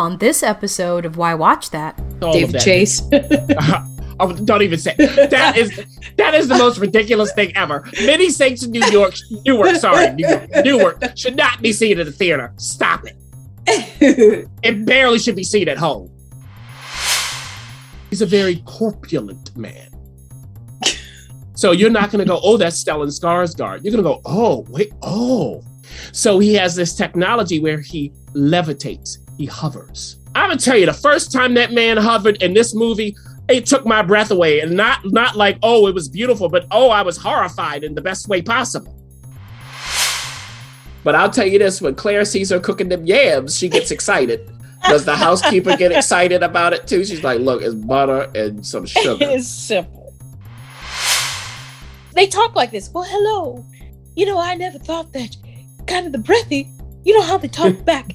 On this episode of Why Watch That, All David that. Chase. Oh, don't even say that is that is the most ridiculous thing ever. Many Saints in New York, Newark, sorry, New York, Newark should not be seen at the theater. Stop it. It barely should be seen at home. He's a very corpulent man. So you're not going to go, oh, that's Stellan Skarsgård. You're going to go, oh, wait, oh. So he has this technology where he levitates, he hovers. I'm gonna tell you, the first time that man hovered in this movie, it took my breath away, and not not like, oh, it was beautiful, but oh, I was horrified in the best way possible. But I'll tell you this: when Claire sees her cooking them yams, she gets excited. Does the housekeeper get excited about it too? She's like, "Look, it's butter and some sugar." it's simple. They talk like this. Well, hello. You know, I never thought that kind of the breathy. You know how they talk back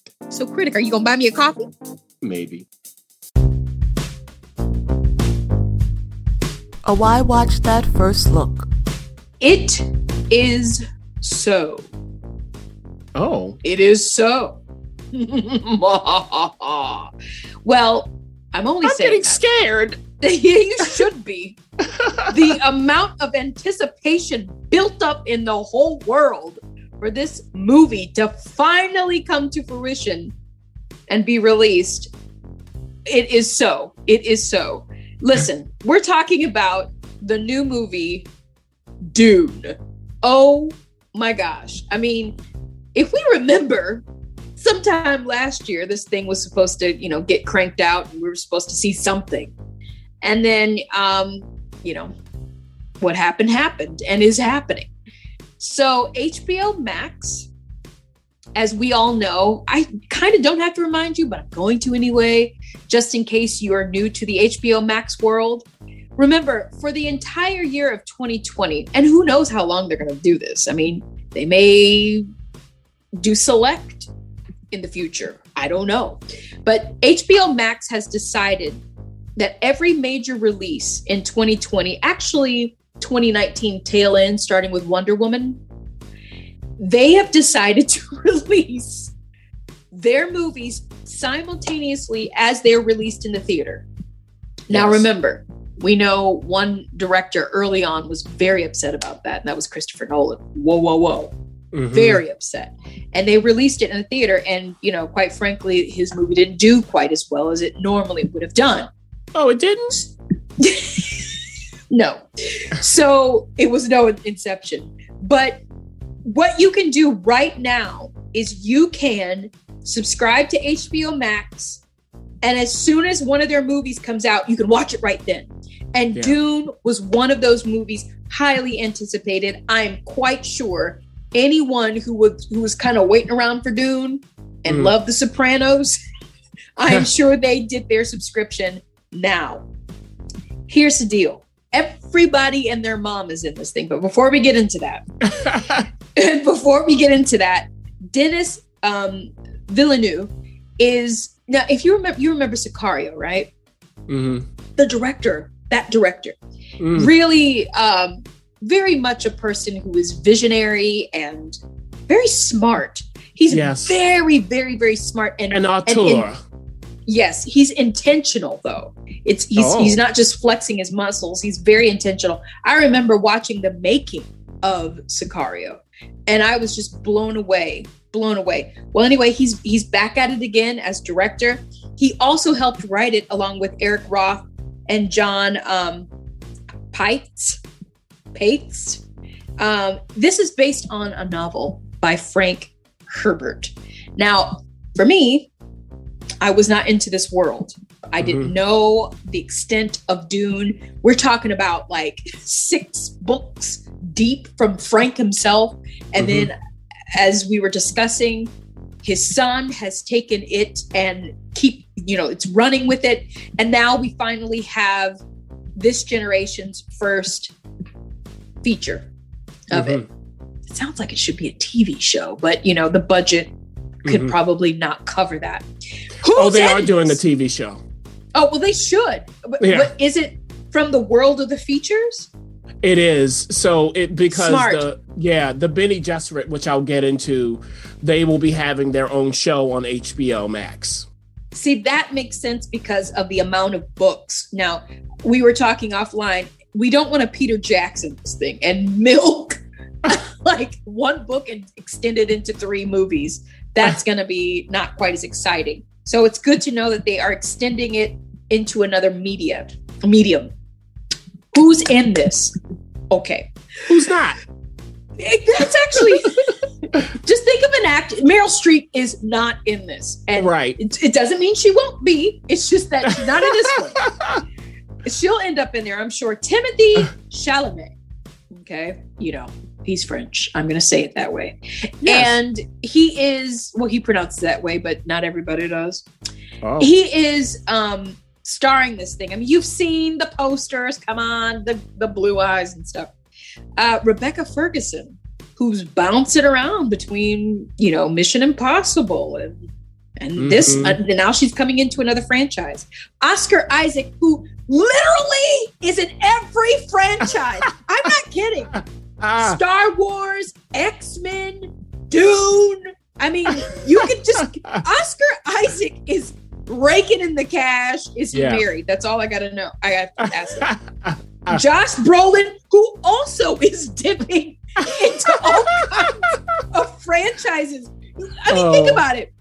So, Critic, are you going to buy me a coffee? Maybe. A Why Watch That First Look. It is so. Oh, It is so. well, I'm only I'm saying getting that. scared. You should be. the amount of anticipation built up in the whole world for this movie to finally come to fruition and be released. It is so. It is so. Listen, we're talking about the new movie Dune. Oh my gosh. I mean, if we remember, sometime last year, this thing was supposed to, you know, get cranked out and we were supposed to see something. And then, um, you know, what happened happened and is happening. So, HBO Max, as we all know, I kind of don't have to remind you, but I'm going to anyway, just in case you are new to the HBO Max world. Remember, for the entire year of 2020, and who knows how long they're going to do this? I mean, they may do select in the future. I don't know. But HBO Max has decided that every major release in 2020, actually 2019 tail end, starting with Wonder Woman, they have decided to release their movies simultaneously as they're released in the theater. Now, remember, we know one director early on was very upset about that, and that was Christopher Nolan. Whoa, whoa, whoa Mhm. very upset. And they released it in the theater, and you know, quite frankly, his movie didn't do quite as well as it normally would have done. Oh, it didn't? No. So it was no inception. But what you can do right now is you can subscribe to HBO Max, and as soon as one of their movies comes out, you can watch it right then. And Yeah. Dune was one of those movies highly anticipated. I'm quite sure anyone who was who was kind of waiting around for Dune and Mhm. loved The Sopranos, I am sure they did their subscription now. Here's the deal. Everybody and their mom is in this thing. But before we get into that, before we get into that, Denis um, Villeneuve is now. If you remember, you remember Sicario, right? Mm-hmm. The director, that director, Mm. really um, very much a person who is visionary and very smart. He's Yes. very, very, very smart and An and- auteur. Yes, he's intentional though. It's he's Oh. he's not just flexing his muscles. He's very intentional. I remember watching the making of Sicario, and I was just blown away, blown away. Well, anyway, he's he's back at it again as director. He also helped write it along with Eric Roth and John um, Pites. Pates. Um, this is based on a novel by Frank Herbert. Now, for me, I was not into this world. I didn't Mhm. know the extent of Dune. We're talking about like six books deep from Frank himself. And Mhm. then, as we were discussing, his son has taken it and keep, you know, it's running with it. And now we finally have this generation's first feature of it. Mhm. It sounds like it should be a TV show, but you know, the budget could Mhm. probably not cover that. Oh, they are doing a this? TV show. Oh, well, they should. But, Yeah. but is it from the world of the features? It is so it because Smart. the yeah the Bene Gesserit, which I'll get into, they will be having their own show on HBO Max. See, that makes sense because of the amount of books. Now, we were talking offline. We don't want to Peter Jackson this thing and milk like one book and extend it into three movies. That's going to be not quite as exciting. So it's good to know that they are extending it into another media medium. Who's in this? Okay. Who's not? It- That's actually just think of an act. Meryl Streep is not in this, and Right. it, it doesn't mean she won't be. It's just that she's not in this one. She'll end up in there, I'm sure. Timothée Chalamet. Okay, you know he's French. I'm going to say it that way, Yes. and he is well. He pronounces it that way, but not everybody does. Oh. He is um starring this thing. I mean, you've seen the posters. Come on, the the blue eyes and stuff. Uh, Rebecca Ferguson, who's bouncing around between you know Mission Impossible and and this. Mhm. Uh, and now she's coming into another franchise. Oscar Isaac, who literally is in every franchise. Star Wars, X Men, Dune. I mean, you could just Oscar Isaac is raking in the cash. Is he Yeah. married? That's all I got to know. I have to ask. him. Josh Brolin, who also is dipping into all kinds of franchises. I mean, think Oh. about it.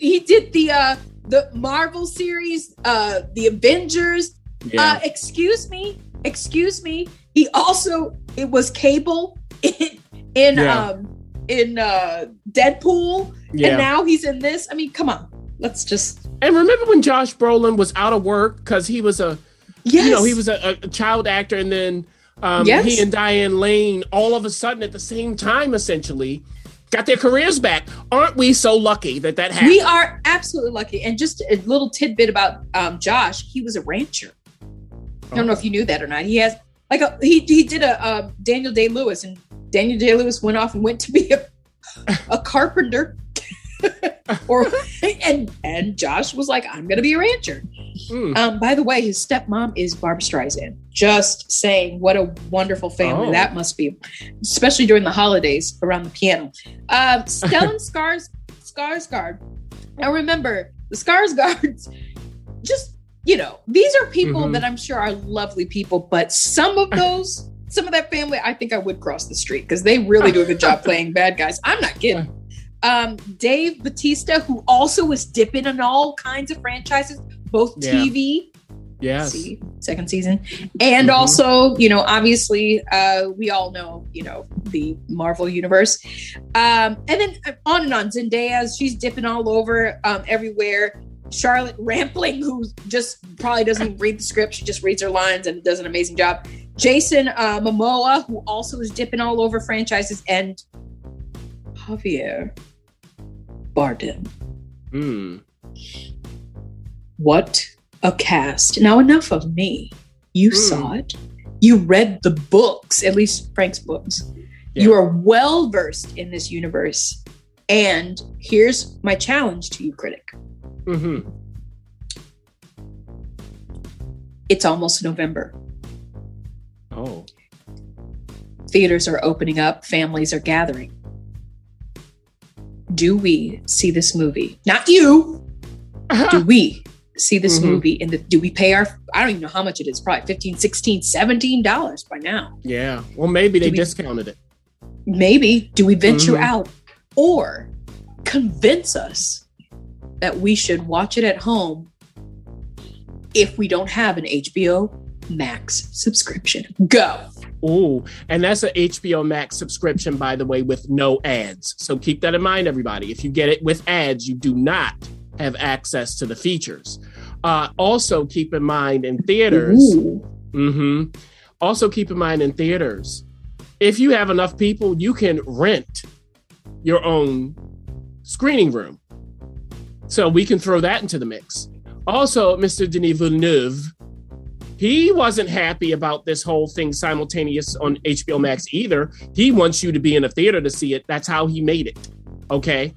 He did the uh the Marvel series, uh the Avengers. yeah. Uh excuse me, excuse me. He also it was Cable in in Yeah. um in uh Deadpool, yeah. and now he's in this. I mean, come on. Let's just And remember when Josh Brolin was out of work because he was a yes. you know he was a, a child actor, and then um, Yes. he and Diane Lane all of a sudden at the same time essentially got their careers back. Aren't we so lucky that that happened? We are absolutely lucky. And just a little tidbit about um, Josh, he was a rancher. I don't know if you knew that or not. He has like a he he did a uh, Daniel Day Lewis, and Daniel Day Lewis went off and went to be a, a carpenter. or and and Josh was like, I'm gonna be a rancher. Hmm. Um, by the way, his stepmom is Barbra Streisand. Just saying, what a wonderful family Oh. that must be, especially during the holidays around the piano. Um, Stellan Skars Skarsgård. Now remember, the Skarsgårds, just you know, these are people Mhm. that I'm sure are lovely people, but some of those, some of that family, I think I would cross the street because they really do a good job playing bad guys. I'm not kidding. Um, Dave Bautista, who also was dipping in all kinds of franchises, both Yeah. TV, yes. see, second season, and Mhm. also, you know, obviously, uh, we all know, you know, the Marvel universe, um, and then uh, on and on. Zendaya, she's dipping all over, um, everywhere. Charlotte Rampling, who just probably doesn't read the script, she just reads her lines and does an amazing job. Jason uh, Momoa, who also is dipping all over franchises, and Javier Bardem. Hmm. What a cast. Now, enough of me. You Hmm. saw it. You read the books, at least Frank's books. You are well versed in this universe. And here's my challenge to you, critic. Hmm It's almost November. Oh. Theaters are opening up, families are gathering. Do we see this movie? Not you. Do we see this Mhm. movie in the do we pay our I don't even know how much it is, probably 15, 16, 17 dollars by now. yeah. Well, maybe they we- discounted it. Maybe do we venture Mhm. out or convince us that we should watch it at home if we don't have an HBO Max subscription? Go. Ooh, and that's an HBO Max subscription, by the way, with no ads. So keep that in mind, everybody. If you get it with ads, you do not have access to the features. Uh, also, keep in mind in theaters. Ooh. hmm Also, keep in mind in theaters, if you have enough people, you can rent your own screening room. So we can throw that into the mix. Also, Mr. Denis Villeneuve, he wasn't happy about this whole thing simultaneous on HBO Max either. He wants you to be in a theater to see it. That's how he made it. Okay.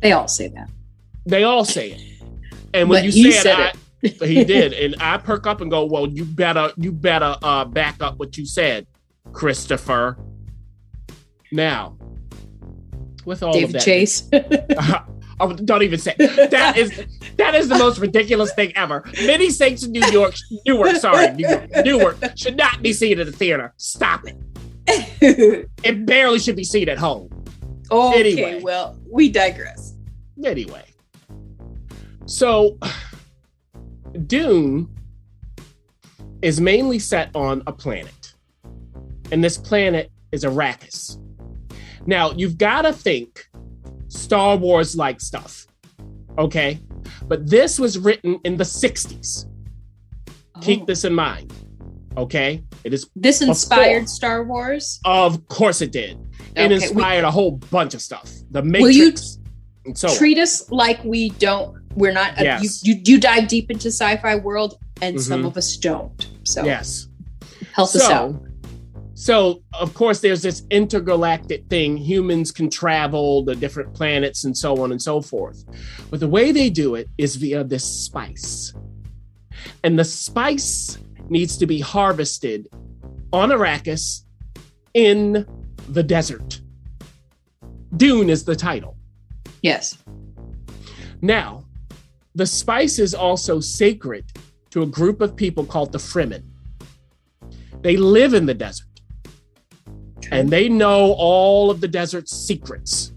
They all say that. They all say it. And when But you say said it, I, he did. And I perk up and go, Well, you better, you better uh back up what you said, Christopher. Now, with all of David that, Chase. oh, don't even say that is that is the most ridiculous thing ever. Many saints in New York, Newark, sorry, New York, Newark should not be seen at the theater. Stop it. It barely should be seen at home. okay, Anyway. well, we digress. Anyway, so Dune is mainly set on a planet, and this planet is Arrakis. Now, you've got to think Star Wars like stuff, okay? But this was written in the 60s. Keep Oh. this in mind, okay? It is, This inspired Star Wars. of course, it did. It Okay, we- inspired a whole bunch of stuff. The Will you Matrix, and so on. treat us like we don't. We're not. uh, Yes. you, you you dive deep into sci-fi world, and some Mhm. of us don't. So Yes. help us out. So, of course, there's this intergalactic thing. Humans can travel the different planets and so on and so forth. But the way they do it is via this spice. And the spice needs to be harvested on Arrakis in the desert. Dune is the title. Yes. Now, the spice is also sacred to a group of people called the Fremen. They live in the desert and they know all of the desert's secrets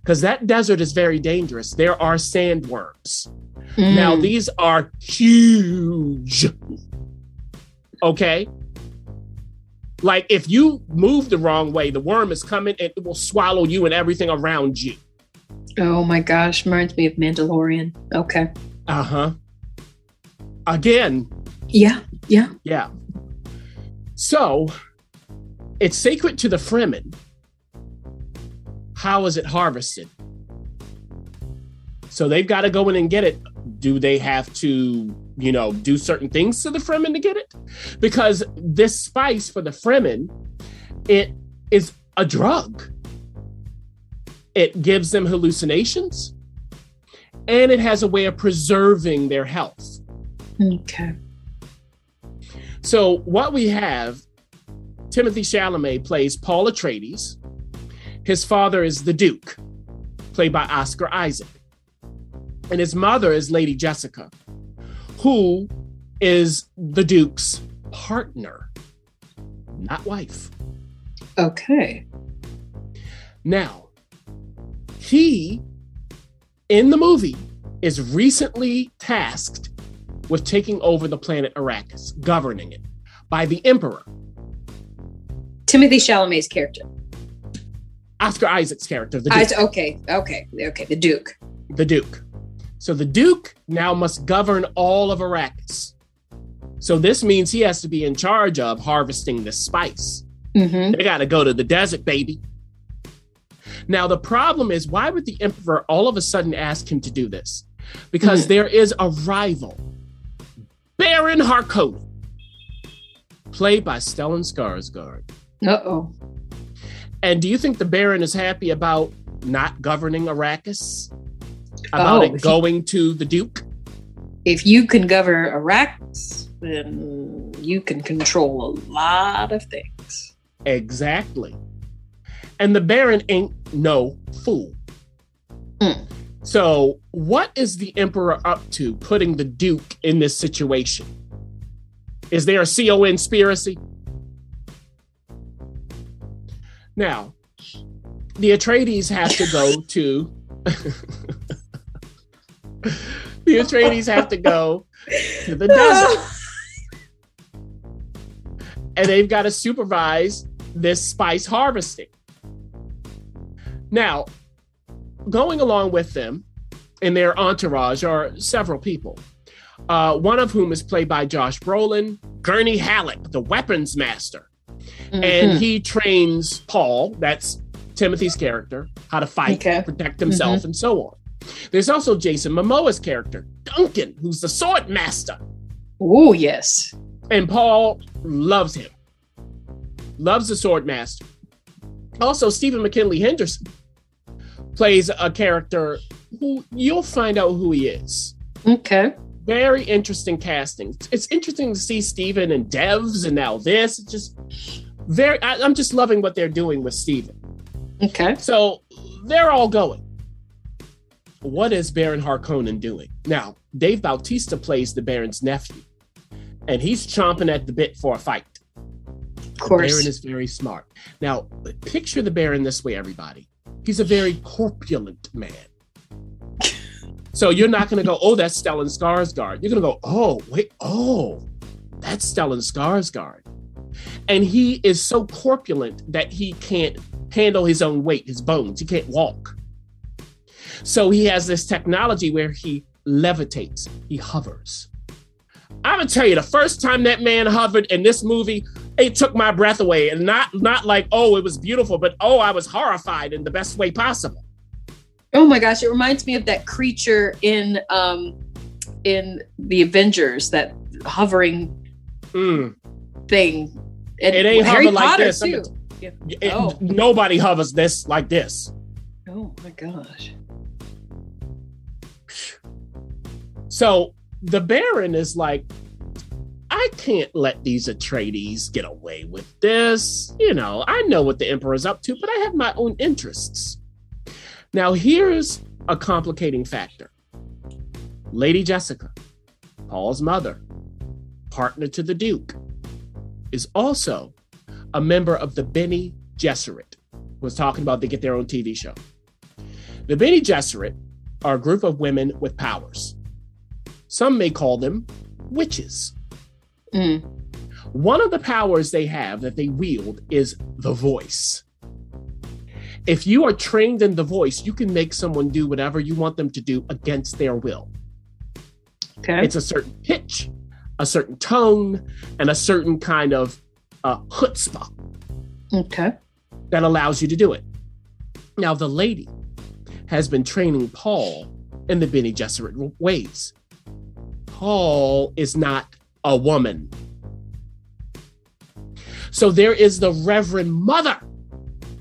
because that desert is very dangerous. There are sandworms. Now, Mm. these are huge. Okay. Like if you move the wrong way, the worm is coming and it will swallow you and everything around you. Oh my gosh, reminds me of Mandalorian. Okay. Uh huh. Again, Yeah. Yeah. yeah. So it's sacred to the Fremen. How is it harvested? So they've got to go in and get it. Do they have to, you know, do certain things to the Fremen to get it? Because this spice for the Fremen, it is a drug. It gives them hallucinations and it has a way of preserving their health. Okay. So what we have, Timothée Chalamet plays Paul Atreides. His father is the Duke, played by Oscar Isaac. And his mother is Lady Jessica, who is the Duke's partner, not wife. Okay. Now, he, in the movie, is recently tasked with taking over the planet Arrakis, governing it by the Emperor, Timothée Chalamet's character. Oscar Isaac's character, the I, okay. Okay. Okay. The Duke. the Duke. So the Duke now must govern all of Arrakis. So this means he has to be in charge of harvesting the spice. Mm-hmm. They got to go to the desert, baby. Now, the problem is why would the Emperor all of a sudden ask him to do this? Because Mhm. there is a rival, Baron Harkonnen, played by Stellan Skarsgård. Uh oh. And do you think the Baron is happy about not governing Arrakis? About Oh, it going to the Duke? if you can govern Arrakis, then you can control a lot of things. Exactly. And the Baron ain't no fool. Mm. So, what is the Emperor up to putting the Duke in this situation? Is there a CO conspiracy? Now, the Atreides have to go to. the Atreides have to go to the desert. and they've got to supervise this spice harvesting. Now, going along with them in their entourage are several people. Uh, one of whom is played by Josh Brolin, Gurney Halleck, the weapons master. Mm-hmm. And he trains Paul, that's Timothée's character, how to fight, Okay. protect himself, and so on. There's also Jason Momoa's character, Duncan, who's the sword master. oh yes. And Paul loves him, loves the sword master. Also, Stephen McKinley Henderson plays a character who you'll find out who he is. Okay. Very interesting casting. It's interesting to see Stephen and Devs and now this. It's just very, I, I'm just loving what they're doing with Stephen. Okay. So they're all going. What is Baron Harkonnen doing? Now, Dave Bautista plays the Baron's nephew, and he's chomping at the bit for a fight. Of The course. Baron is very smart. Now, picture the Baron this way, everybody. He's a very corpulent man. So you're not going to go, oh, that's Stellan Skarsgård. You're going to go, oh, wait, oh, that's Stellan Skarsgård. And he is so corpulent that he can't handle his own weight, his bones. He can't walk. So he has this technology where he levitates, he hovers. I'm gonna tell you, the first time that man hovered in this movie, it took my breath away, and not not like oh it was beautiful, but oh I was horrified in the best way possible. Oh my gosh, it reminds me of that creature in um in the Avengers, that hovering Mm. thing. And It ain't Harry hover like Potter this. I'm too. It- Oh. Nobody hovers this like this. Oh my gosh. So the Baron is like, I can't let these Atreides get away with this. You know, I know what the Emperor's up to, but I have my own interests. Now, here's a complicating factor Lady Jessica, Paul's mother, partner to the Duke, is also a member of the Bene Gesserit. Was talking about they get their own TV show. The Bene Gesserit are a group of women with powers. Some may call them witches. Mm. One of the powers they have that they wield is the voice. If you are trained in the voice, you can make someone do whatever you want them to do against their will. Okay. It's a certain pitch, a certain tone, and a certain kind of uh, chutzpah okay. that allows you to do it. Now, the lady has been training Paul in the Bene Gesserit ways. Paul is not a woman. So there is the Reverend Mother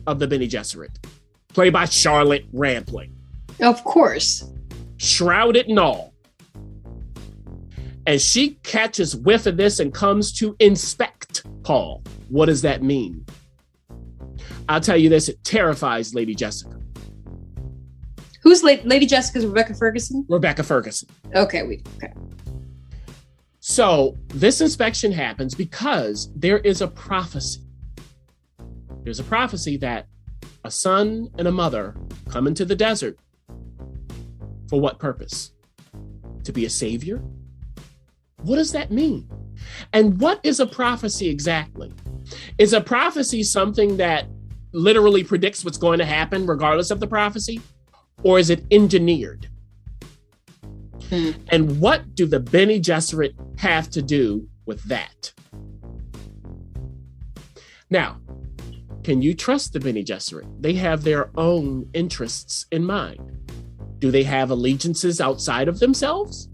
of the Bene Gesserit, played by Charlotte Rampling, Of course. shrouded in all. And she catches whiff of this and comes to inspect Paul. What does that mean? I'll tell you this, it terrifies Lady Jessica, Who's La- Lady Jessica's Rebecca Ferguson? Rebecca Ferguson. Okay, we okay. So this inspection happens because there is a prophecy. There's a prophecy that a son and a mother come into the desert for what purpose? To be a savior? What does that mean? And what is a prophecy exactly? Is a prophecy something that literally predicts what's going to happen regardless of the prophecy? Or is it engineered? Hmm. And what do the Bene Gesserit have to do with that? Now, can you trust the Bene Gesserit? They have their own interests in mind. Do they have allegiances outside of themselves?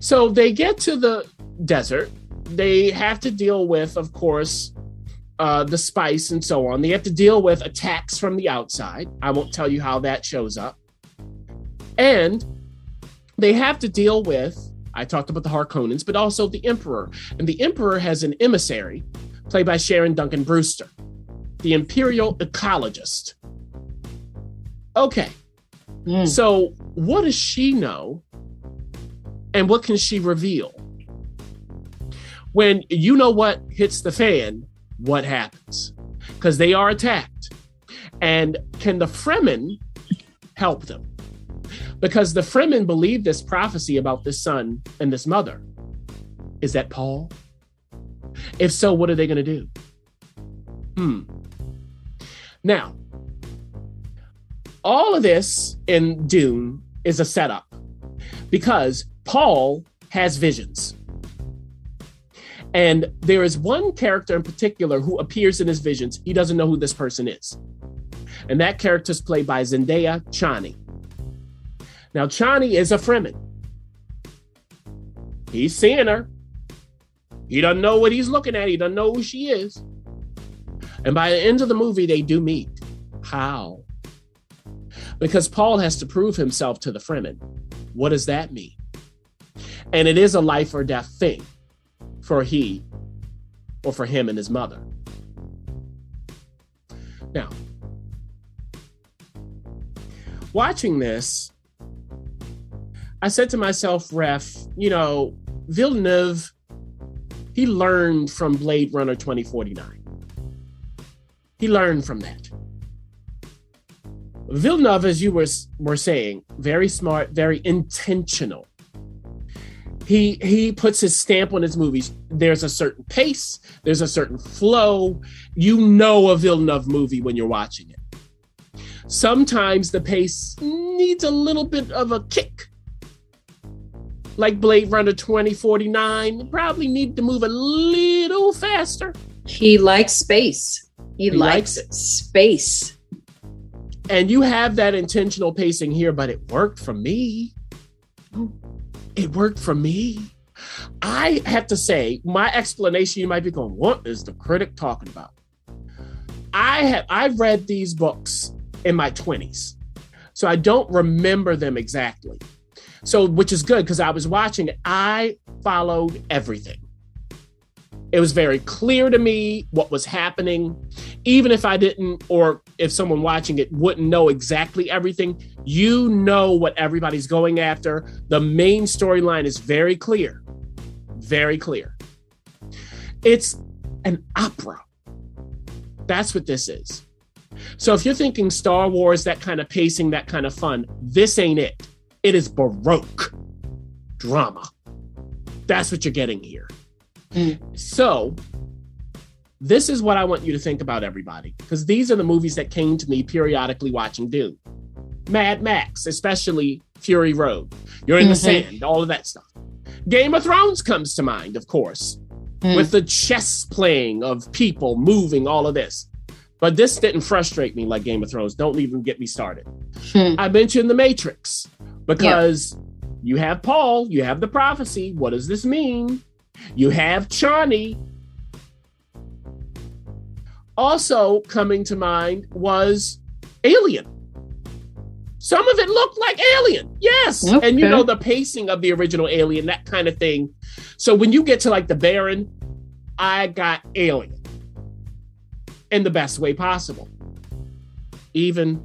So they get to the desert. They have to deal with, of course, uh, the spice and so on. They have to deal with attacks from the outside. I won't tell you how that shows up. And they have to deal with. I talked about the Harkonnens, but also the Emperor, and the Emperor has an emissary, played by Sharon Duncan Brewster, the Imperial Ecologist. Okay, Mm. so what does she know, and what can she reveal? When you know what hits the fan, what happens? Because they are attacked. And can the Fremen help them? Because the Fremen believe this prophecy about this son and this mother. Is that Paul? If so, what are they going to do? Hmm. Now, all of this in Dune is a setup because Paul has visions. And there is one character in particular who appears in his visions. He doesn't know who this person is. And that character is played by Zendaya Chani. Now, Chani is a Fremen. He's seeing her. He doesn't know what he's looking at. He doesn't know who she is. And by the end of the movie, they do meet. How? Because Paul has to prove himself to the Fremen. What does that mean? And it is a life or death thing for he or for him and his mother. Now, watching this, I said to myself, Ref, you know, Villeneuve, he learned from Blade Runner 2049. He learned from that. Villeneuve, as you were, were saying, very smart, very intentional. He he puts his stamp on his movies. There's a certain pace, there's a certain flow. You know a Villeneuve movie when you're watching it. Sometimes the pace needs a little bit of a kick. Like Blade Runner 2049, probably need to move a little faster. He likes space. He, He likes, likes space. And you have that intentional pacing here, but it worked for me. Oh, It worked for me. I have to say, my explanation, you might be going, what is the critic talking about? I have I've read these books in my 20s. So I don't remember them exactly. So which is good because I was watching it. I followed everything. It was very clear to me what was happening. Even if I didn't, or if someone watching it wouldn't know exactly everything, you know what everybody's going after. The main storyline is very clear. Very clear. It's an opera. That's what this is. So if you're thinking Star Wars, that kind of pacing, that kind of fun, this ain't it. It is Baroque drama. That's what you're getting here. So, this is what I want you to think about, everybody, because these are the movies that came to me periodically watching Dune. Mad Max, especially Fury Road. You're in the Mhm. sand, all of that stuff. Game of Thrones comes to mind, of course, Mm. with the chess playing of people moving, all of this. But this didn't frustrate me like Game of Thrones. Don't even get me started. Hmm. I mentioned the Matrix because you have Paul, you have the prophecy. What does this mean? You have Chani. Also coming to mind was Alien. Some of it looked like Alien, yes. And you know the pacing of the original Alien, that kind of thing. So when you get to like the Baron, I got Alien in the best way possible. Even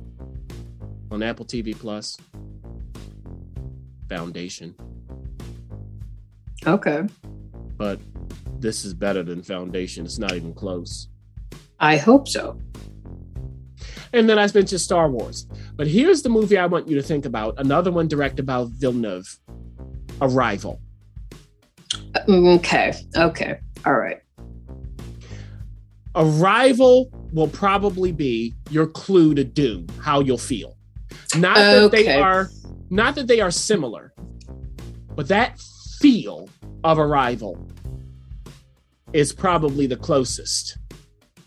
on Apple TV Plus, Foundation. Okay. But this is better than Foundation. It's not even close. I hope so. And then I mentioned Star Wars. But here's the movie I want you to think about. Another one directed by Villeneuve, Arrival. Mm, Okay. Okay. All right. Arrival will probably be your clue to Dune, how you'll feel. Not that they are not that they are similar, but that feel of Arrival is probably the closest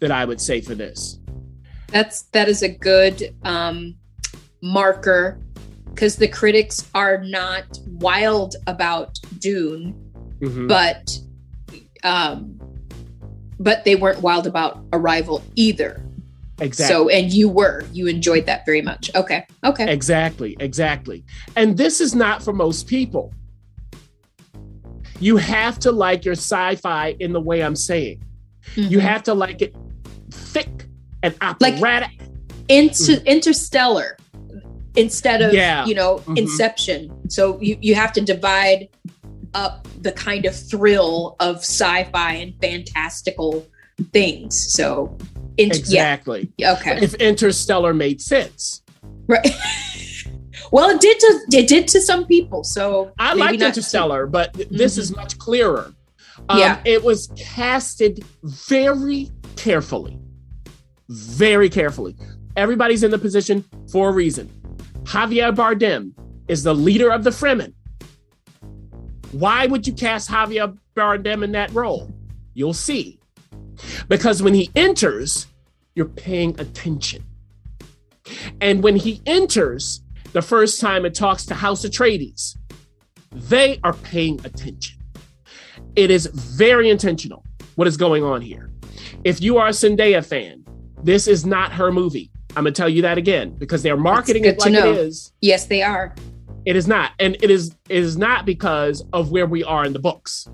that I would say for this. That's that is a good um, marker because the critics are not wild about Dune, Mhm. but um, but they weren't wild about Arrival either. Exactly. So, and you were, you enjoyed that very much. Okay. Okay. Exactly, exactly. And this is not for most people. You have to like your sci fi in the way I'm saying. You Mhm. have to like it thick and Like- operatic. Inter- Interstellar instead of, Mm. Yeah. you know, Mhm. Inception. So you, you have to divide up the kind of thrill of sci-fi and fantastical things. So, exactly. yeah. Okay. If Interstellar made sense. Right. well, it did to it did to some people. So I liked Interstellar, but th- this Mhm. is much clearer. Um, Yeah. It was casted very carefully. Very carefully. Everybody's in the position for a reason. Javier Bardem is the leader of the Fremen. Why would you cast Javier Bardem in that role? You'll see. Because when he enters, you're paying attention. And when he enters, the first time it talks to House Atreides, they are paying attention. It is very intentional what is going on here. If you are a Zendaya fan, this is not her movie. I'm gonna tell you that again because they're marketing it to like know. it is. Yes, they are. It is not, and it is it is not because of where we are in the books.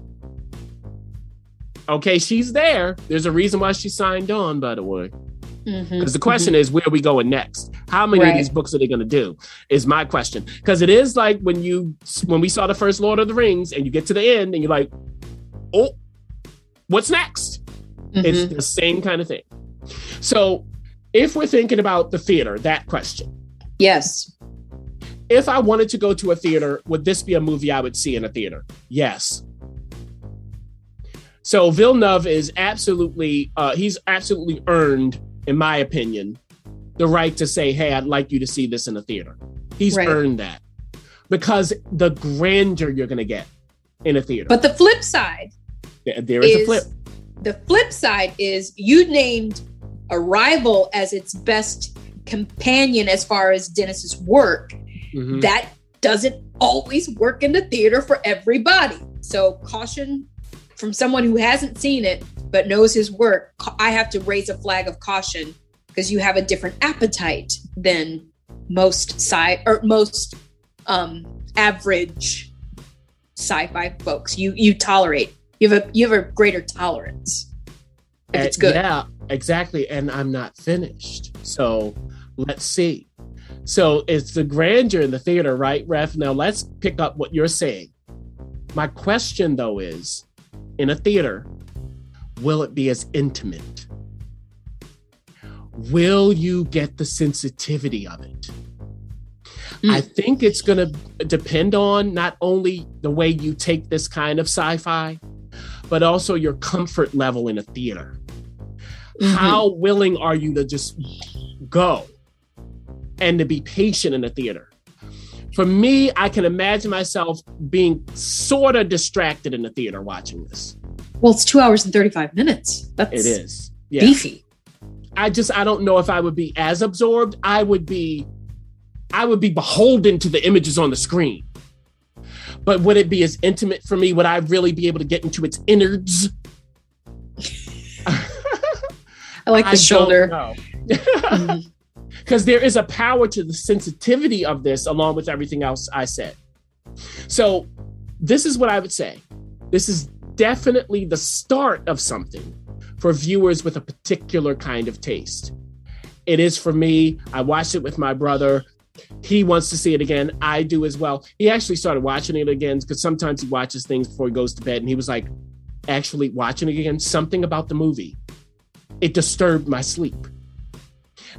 Okay, she's there. There's a reason why she signed on, by the way. Mhm. Because the question is, where are we going next? How many of these books are they going to do? Is my question. Because it is like when you when we saw the first Lord of the Rings, and you get to the end, and you're like, oh, what's next? Mhm. It's the same kind of thing. So, if we're thinking about the theater, that question, yes. if I wanted to go to a theater, would this be a movie I would see in a theater? Yes. So Villeneuve is absolutely, uh, he's absolutely earned, in my opinion, the right to say, hey, I'd like you to see this in a theater. He's Right. earned that because the grandeur you're going to get in a theater. But the flip side There- there is, a flip. the flip side is you named Arrival as its best companion as far as Denis's work. Mhm. That doesn't always work in the theater for everybody. So caution from someone who hasn't seen it but knows his work. I have to raise a flag of caution because you have a different appetite than most sci or most um, average sci-fi folks. You you tolerate. You have a you have a greater tolerance if it's good. Yeah, exactly. And I'm not finished. So let's see. So it's the grandeur in the theater, right, Ref? Now let's pick up what you're saying. My question, though, is in a theater, will it be as intimate? Will you get the sensitivity of it? Mm. I think it's going to depend on not only the way you take this kind of sci fi, but also your comfort level in a theater. Mhm. How willing are you to just go and to be patient in a theater? For me, I can imagine myself being sort of distracted in the theater watching this. Well, it's two hours and thirty-five minutes. That's It is. Yeah. beefy. I just I don't know if I would be as absorbed. I would be I would be beholden to the images on the screen. But would it be as intimate for me? Would I really be able to get into its innards? I like the I shoulder. because mm-hmm. there is a power to the sensitivity of this along with everything else I said. So, this is what I would say. This is definitely the start of something for viewers with a particular kind of taste. It is for me. I watched it with my brother. He wants to see it again. I do as well. He actually started watching it again because sometimes he watches things before he goes to bed. And he was like, actually watching it again, something about the movie, it disturbed my sleep.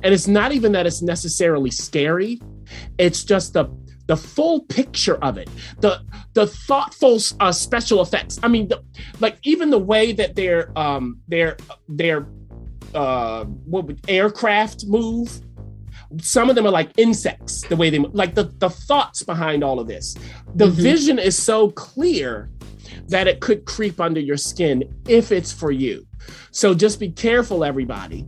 And it's not even that it's necessarily scary. It's just the the full picture of it, the the thoughtful uh, special effects. I mean, the, like even the way that their um their their uh what would aircraft move. Some of them are like insects. The way they move. like the the thoughts behind all of this. The Mhm. vision is so clear that it could creep under your skin if it's for you. So just be careful, everybody.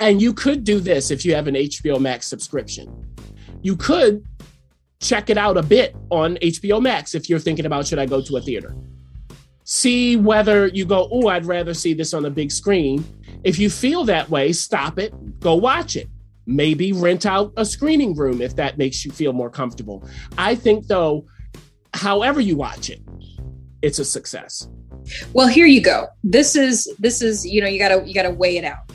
And you could do this if you have an HBO Max subscription. You could check it out a bit on HBO Max if you're thinking about should I go to a theater. See whether you go, oh, I'd rather see this on a big screen. If you feel that way, stop it, go watch it. Maybe rent out a screening room if that makes you feel more comfortable. I think, though, however you watch it, it's a success. Well, here you go. This is this is you know you gotta you gotta weigh it out.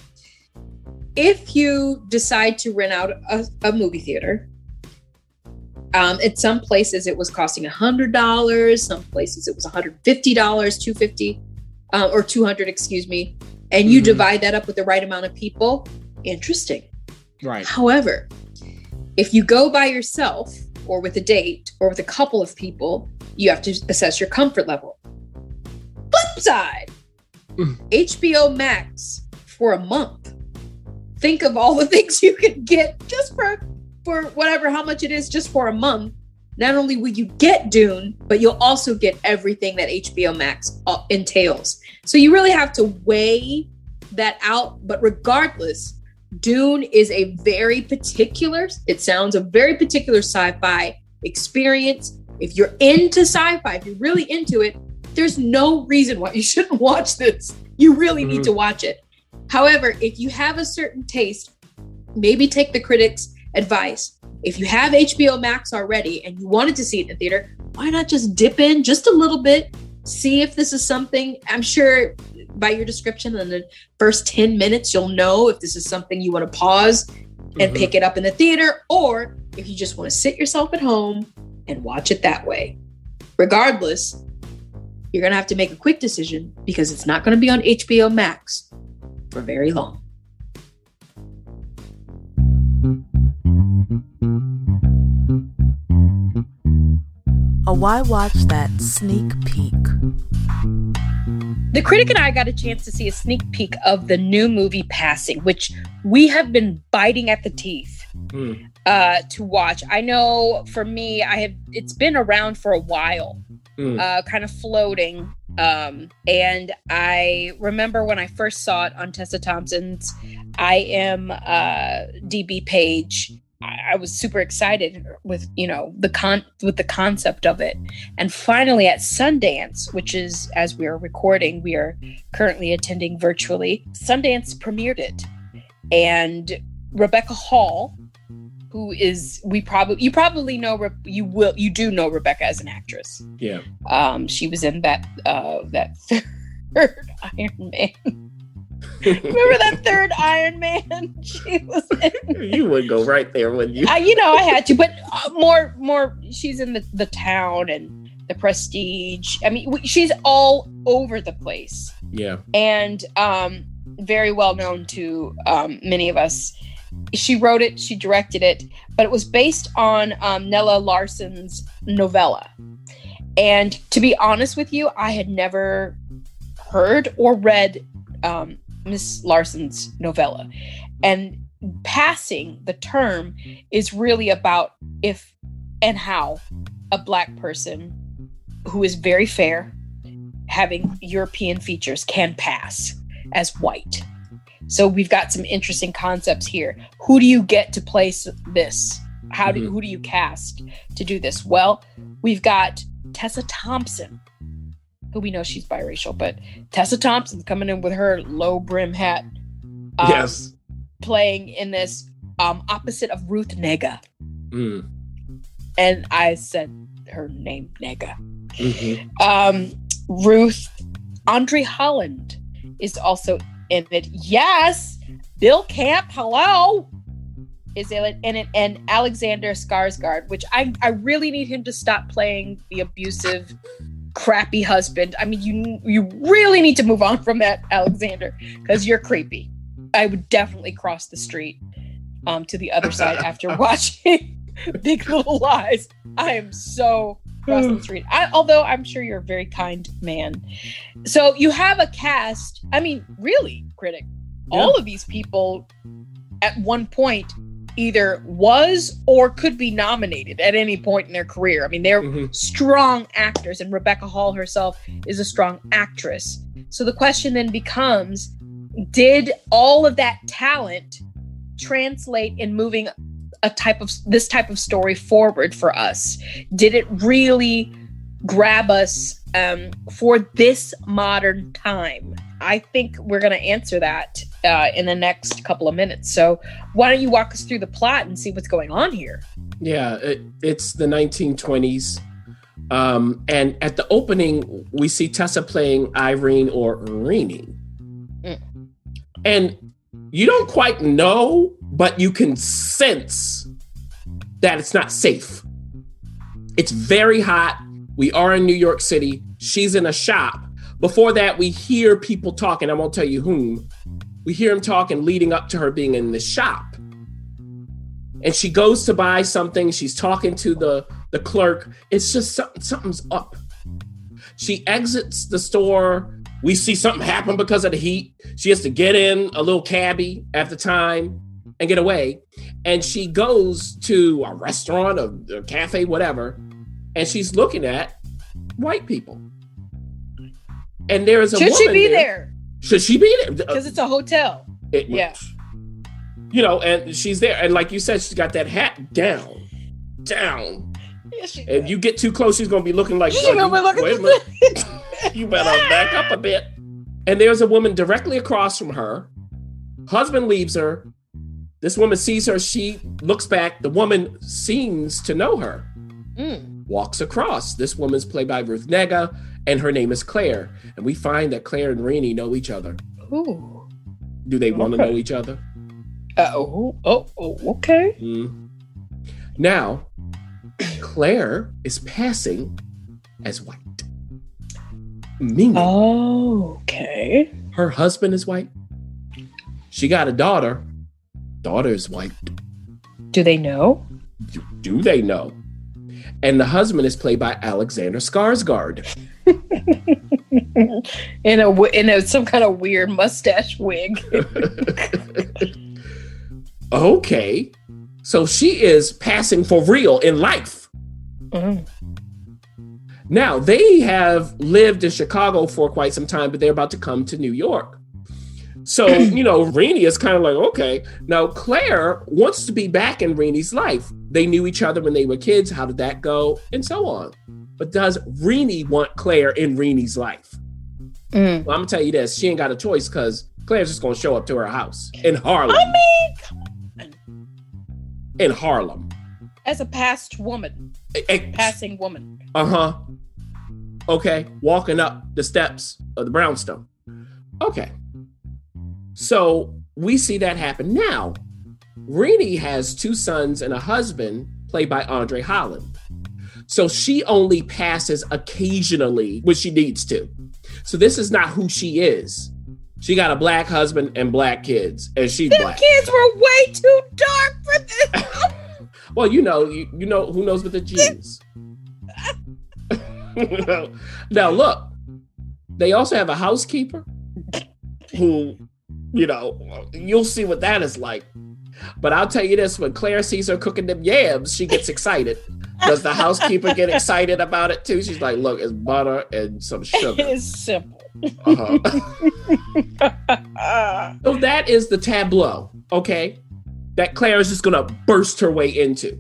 If you decide to rent out a, a movie theater, um, at some places it was costing a hundred dollars. Some places it was one hundred fifty dollars, two fifty, uh, or two hundred, excuse me. And you Mhm. divide that up with the right amount of people. Interesting. Right. However, if you go by yourself or with a date or with a couple of people, you have to assess your comfort level. Flip side Mm. HBO Max for a month. Think of all the things you could get just for for whatever how much it is just for a month. Not only will you get Dune, but you'll also get everything that HBO Max uh, entails. So you really have to weigh that out. But regardless, Dune is a very particular, it sounds a very particular sci fi experience. If you're into sci fi, if you're really into it, there's no reason why you shouldn't watch this. You really need Mhm. to watch it. However, if you have a certain taste, maybe take the critics' advice. If you have HBO Max already and you wanted to see it in the theater, why not just dip in just a little bit, see if this is something? I'm sure by your description in the first 10 minutes, you'll know if this is something you want to pause and Mhm. pick it up in the theater, or if you just want to sit yourself at home and watch it that way. Regardless, you're going to have to make a quick decision because it's not going to be on HBO Max for very long. Why Watch That sneak peek. The critic and I got a chance to see a sneak peek of the new movie Passing, which we have been biting at the teeth Mm. uh, to watch. I know for me, I have it's been around for a while, Mm. uh, kind of floating. Um, and I remember when I first saw it on Tessa Thompson's I am uh, DB page. I, was super excited with you know the con with the concept of it, and finally at Sundance, which is as we are recording, we are currently attending virtually. Sundance premiered it, and Rebecca Hall, who is we probably you probably know Re- you will you do know Rebecca as an actress. Yeah. Um, she was in that uh that third Iron Man. Remember that third Iron Man? She was in. you would go right there, wouldn't you? I, you know, I had to, but uh, more, more. She's in the the town and the Prestige. I mean, she's all over the place Yeah. and um, very well known to um, many of us. She wrote it, she directed it, but it was based on um, Nella Larsen's novella. And to be honest with you, I had never heard or read um, Miss Larsen's novella. And passing the term is really about if and how a black person who is very fair, having European features, can pass as white. So we've got some interesting concepts here. Who do you get to place this? How do Mhm. who do you cast to do this? Well, we've got Tessa Thompson, who we know she's biracial, but Tessa Thompson coming in with her low brim hat, um, yes. playing in this um, opposite of Ruth Negga, Mm. and I said her name Negga. Mhm. Um, Ruth Andre Holland is also in it. Yes, Bill Camp. Hello. Is it, in it and Alexander Skarsgård, which I I really need him to stop playing the abusive, crappy husband. I mean, you you really need to move on from that, Alexander, because you're creepy. I would definitely cross the street um, to the other side after watching Big Little Lies. I am so crossing the street. I, although I'm sure you're a very kind man. So you have a cast. I mean, really, critic. All of these people at one point either was or could be nominated at any point in their career. I mean, they're Mhm. strong actors, and Rebecca Hall herself is a strong actress. So the question then becomes did all of that talent translate in moving a type of this type of story forward for us? Did it really grab us um, for this modern time? I think we're going to answer that uh, in the next couple of minutes. So, why don't you walk us through the plot and see what's going on here? Yeah, it, it's the 1920s. Um, and at the opening, we see Tessa playing Irene or Rini. Mm. And you don't quite know, but you can sense that it's not safe. It's very hot. We are in New York City. She's in a shop. Before that, we hear people talking. I won't tell you whom. We hear him talking leading up to her being in the shop. And she goes to buy something. She's talking to the, the clerk. It's just something, something's up. She exits the store. We see something happen because of the heat. She has to get in a little cabbie at the time and get away. And she goes to a restaurant, a, a cafe, whatever, and she's looking at white people. And there is a Should she be there? Should she be there? Because it's a hotel. It- Yeah. You know, and she's there. And like you said, she's got that hat down. Down. Yes, she If you get too close, she's gonna be looking like She gonna be looking- Wait you better back up a bit. And there's a woman directly across from her. Husband leaves her. This woman sees her. She looks back. The woman seems to know her. Mm. Walks across. This woman's played by Ruth Negga, and her name is Claire. And we find that Claire and Renee know each other. Ooh. Do they want to Okay. know each other? Uh, oh, oh, oh, okay. Mm. Now, Claire is passing as white. Meaning Oh, okay. her husband is white. She got a daughter. Daughter is white. Do they know? Do, do they know? And the husband is played by Alexander Skarsgård. in a in a some kind of weird mustache wig. okay. So she is passing for real in life. Mm. Now, they have lived in Chicago for quite some time, but they're about to come to New York. So, you know, Renee is kind of like, okay. Now, Claire wants to be back in Renee's life. They knew each other when they were kids. How did that go? And so on. But does Renee want Claire in Renee's life? Mm. Well, I'm going to tell you this she ain't got a choice because Claire's just going to show up to her house in Harlem. I mean, in Harlem. as a past woman, a passing woman. Uh huh. Okay, walking up the steps of the brownstone. Okay. So we see that happen. Now, Renee has two sons and a husband played by Andre Holland. So she only passes occasionally when she needs to. So this is not who she is. She got a black husband and black kids, and she's Them black. kids were way too dark for this. Well, you know, you, you know who knows with the genes. now look, they also have a housekeeper who, you know, you'll see what that is like. But I'll tell you this: when Claire sees her cooking them yams, she gets excited. Does the housekeeper get excited about it too? She's like, "Look, it's butter and some sugar." it's simple. Uh-huh. So that is the tableau, okay? That Claire is just gonna burst her way into.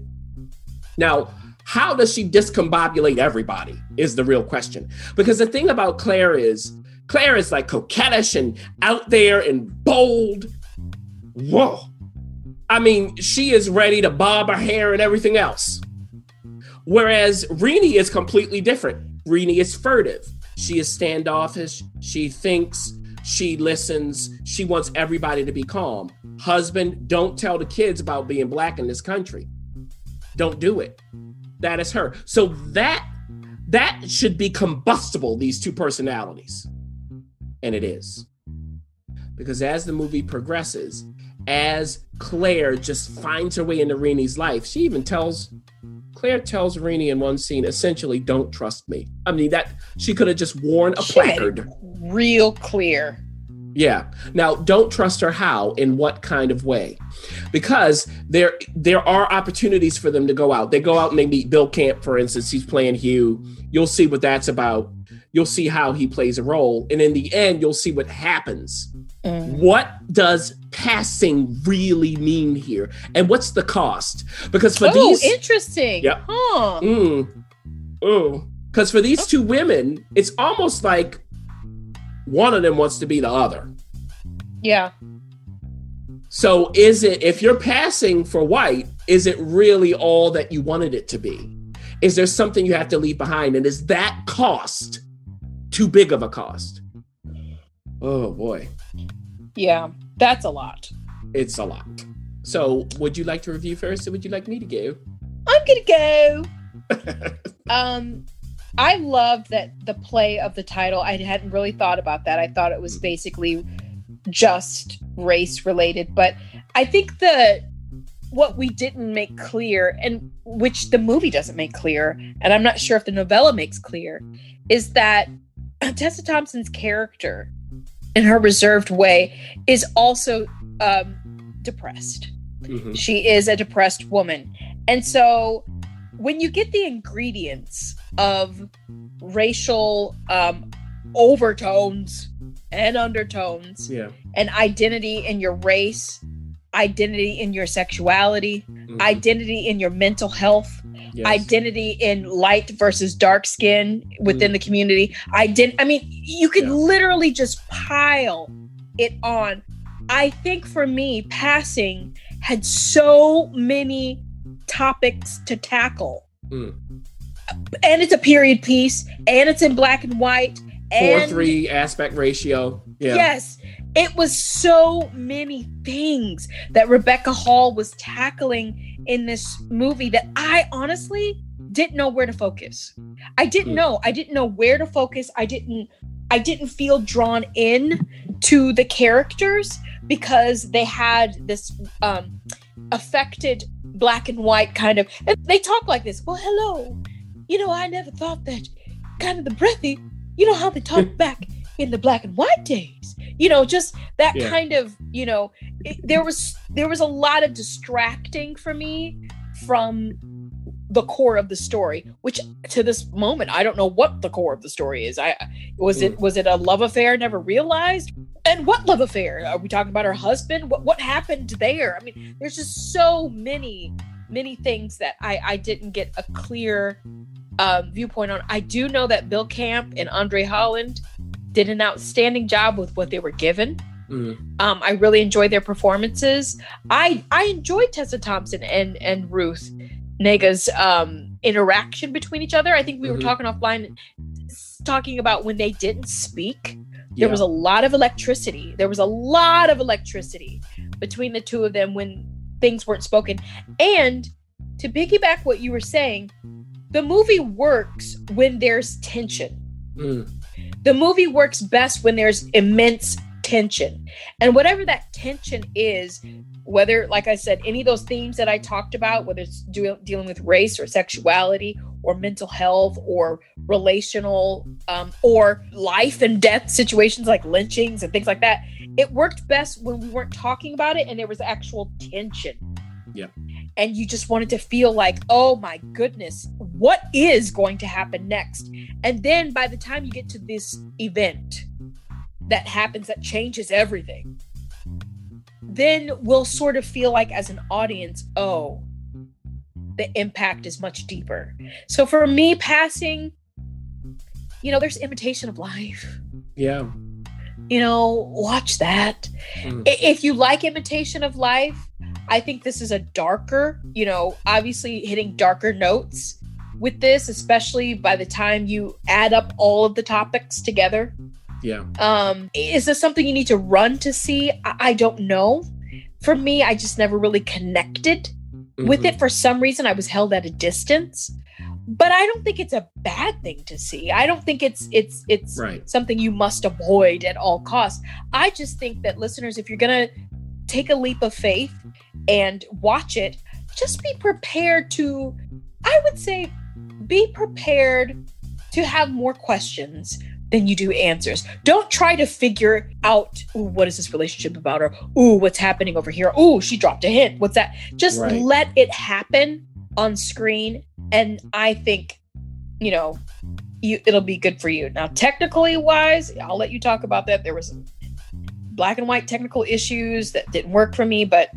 Now, how does she discombobulate everybody is the real question. Because the thing about Claire is, Claire is like coquettish and out there and bold. Whoa. I mean, she is ready to bob her hair and everything else. Whereas Renee is completely different. Renee is furtive. She is standoffish. She thinks. She listens. She wants everybody to be calm. Husband, don't tell the kids about being black in this country. Don't do it. That is her. So that that should be combustible, these two personalities. And it is. Because as the movie progresses, as Claire just finds her way into Renee's life, she even tells Claire tells Renee in one scene, essentially, don't trust me. I mean, that she could have just worn a She placard. Real clear. Yeah. Now, don't trust her how? In what kind of way? Because there there are opportunities for them to go out. They go out and they meet Bill Camp, for instance. He's playing Hugh. You'll see what that's about. You'll see how he plays a role. And in the end, you'll see what happens. Mm. What does passing really mean here? And what's the cost? Because for oh, these interesting. Yep. Huh. Mm. Oh, Because for these two women, it's almost like one of them wants to be the other. Yeah. So is it if you're passing for white, is it really all that you wanted it to be? Is there something you have to leave behind? And is that cost too big of a cost? Oh boy, Yeah. That's a lot. it's a lot. So would you like to review first or would you like me to go? I'm gonna go. Um, I loved that the play of the title. I hadn't really thought about that. I thought it was basically just race related, but I think the what we didn't make clear, and which the movie doesn't make clear, and I'm not sure if the novella makes clear, is that Tessa Thompson's character, in her reserved way, is also um, depressed Mhm. she is a depressed woman. And so when you get the ingredients of racial um, overtones and undertones Yeah. and identity in your race, identity in your sexuality, Mhm. identity in your mental health, Yes. identity in light versus dark skin within the community. Ident- I mean, you could Yeah. literally just pile it on. I think for me, passing had so many topics to tackle. Mm. And it's a period piece, and it's in black and white. Four and three aspect ratio. Yeah. Yes. It was so many things that Rebecca Hall was tackling in this movie that I honestly didn't know where to focus. I didn't Hmm. know. I didn't know where to focus. I didn't I didn't feel drawn in to the characters because they had this um affected black and white kind of and they talk like this. Well, hello. You know, I never thought that kind of the breathy, you know how they talk back in the black and white days you know just that Yeah. kind of you know it, there was there was a lot of distracting for me from the core of the story which to this moment i don't know what the core of the story is. I was it was it a love affair never realized? And what love affair? Are we talking about her husband? What what happened there? I mean there's just so many many things that i i didn't get a clear um, viewpoint on. I do know that bill camp and andre holland did an outstanding job with what they were given. Mm. Um, I really enjoyed their performances. I I enjoyed Tessa Thompson and and Ruth Negga's um, interaction between each other. I think we were Mhm. talking offline, talking about when they didn't speak. Yeah. There was a lot of electricity. There was a lot of electricity between the two of them when things weren't spoken. And to piggyback what you were saying, the movie works when there's tension Mm. The movie works best when there's immense tension. And whatever that tension is whether like i said any of those themes that i talked about whether it's do- dealing with race or sexuality or mental health or relational um, or life and death situations like lynchings and things like that it worked best when we weren't talking about it and there was actual tension Yeah. and you just wanted to feel like oh my goodness what is going to happen next and then by the time you get to this event that happens that changes everything, then we'll sort of feel like as an audience, oh, the impact is much deeper. So for me, passing, you know, there's imitation of life. Yeah. You know, watch that. Mm. If you like imitation of life, I think this is a darker, you know, obviously hitting darker notes with this, especially by the time you add up all of the topics together. Yeah. Um, is this something you need to run to see? I, I don't know. For me, I just never really connected with Mhm. it. For some reason, I was held at a distance. But I don't think it's a bad thing to see. I don't think it's it's it's Right. something you must avoid at all costs. I just think that listeners, if you're gonna take a leap of faith and watch it, just be prepared to, I would say, be prepared to have more questions than you do answers. Don't try to figure out, ooh, what is this relationship about? Or, ooh, what's happening over here? Ooh, she dropped a hint. What's that? Just Right. let it happen on screen. And I think, you know, you it'll be good for you. Now, technically wise, I'll let you talk about that. There was some black and white technical issues that didn't work for me, but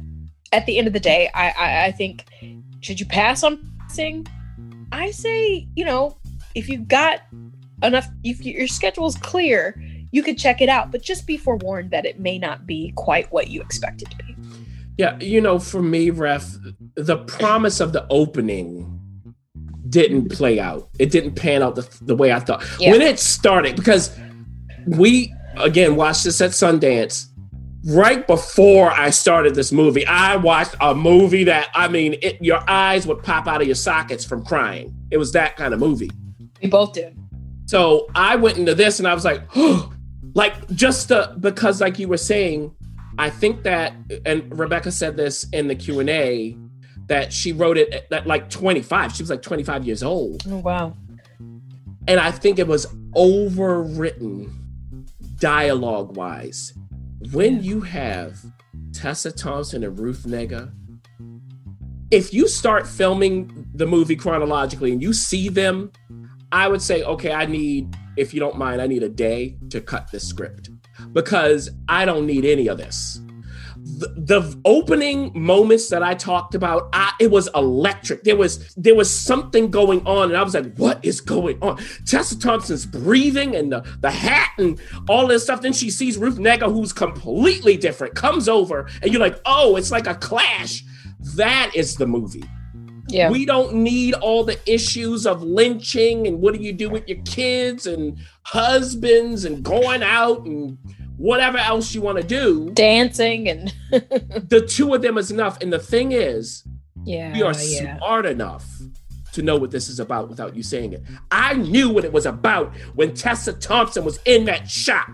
at the end of the day, I I, I think should you pass on passing? I say, you know, if you got enough, if your schedule's clear, you could check it out. But just be forewarned that it may not be quite what you expect it to be. Yeah, you know, for me, Ref, the promise of the opening didn't play out. It didn't pan out the, the way I thought. Yeah. When it started, because we again watched this at Sundance. Right before I started this movie, I watched a movie that I mean, it, your eyes would pop out of your sockets from crying. It was that kind of movie. We both did. So I went into this and I was like, like just the, because like you were saying, I think that, and Rebecca said this in the Q and A, that she wrote it at, at like 25. She was like 25 years old, Oh wow. and I think it was overwritten dialogue wise. When you have Tessa Thompson and Ruth Negga, if you start filming the movie chronologically and you see them, I would say, okay, I need, if you don't mind, I need a day to cut this script because I don't need any of this. The, the opening moments that I talked about, I, it was electric. There was there was something going on, and I was like, "What is going on?" Tessa Thompson's breathing and the, the hat and all this stuff. Then she sees Ruth Negga, who's completely different, comes over, and you're like, "Oh, it's like a clash." That is the movie. Yeah. We don't need all the issues of lynching and what do you do with your kids and husbands and going out and whatever else you want to do. Dancing and The two of them is enough. And the thing is, yeah. you are yeah. smart enough to know what this is about without you saying it. I knew what it was about when Tessa Thompson was in that shop.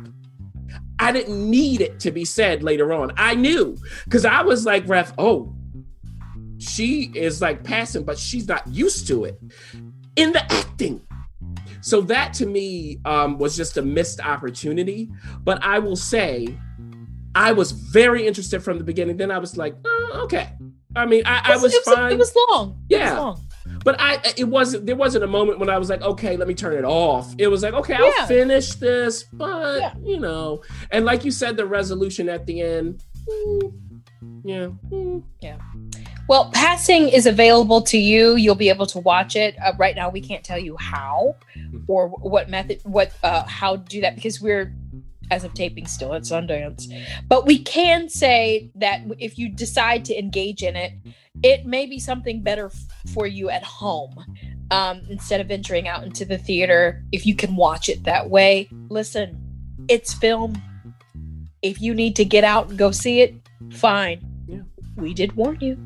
I didn't need it to be said later on. I knew because I was like, Ref, oh, she is like passing, but she's not used to it in the acting. So that to me um, was just a missed opportunity. But I will say, I was very interested from the beginning. Then I was like, oh, okay. I mean, I, I was, it fine. It was long. It was Yeah. long. But I it wasn't there wasn't a moment when I was like, okay, let me turn it off. It was like, okay, I'll Yeah. finish this, but Yeah. you know, and like you said, the resolution at the end, mm, yeah, mm, Well, passing is available to you. You'll be able to watch it. Uh, right now, we can't tell you how or what method, what, uh, how to do that because we're, as of taping, still at Sundance. But we can say that if you decide to engage in it, it may be something better f- for you at home um, instead of venturing out into the theater. If you can watch it that way, listen, it's film. If you need to get out and go see it, fine. Yeah. We did warn you.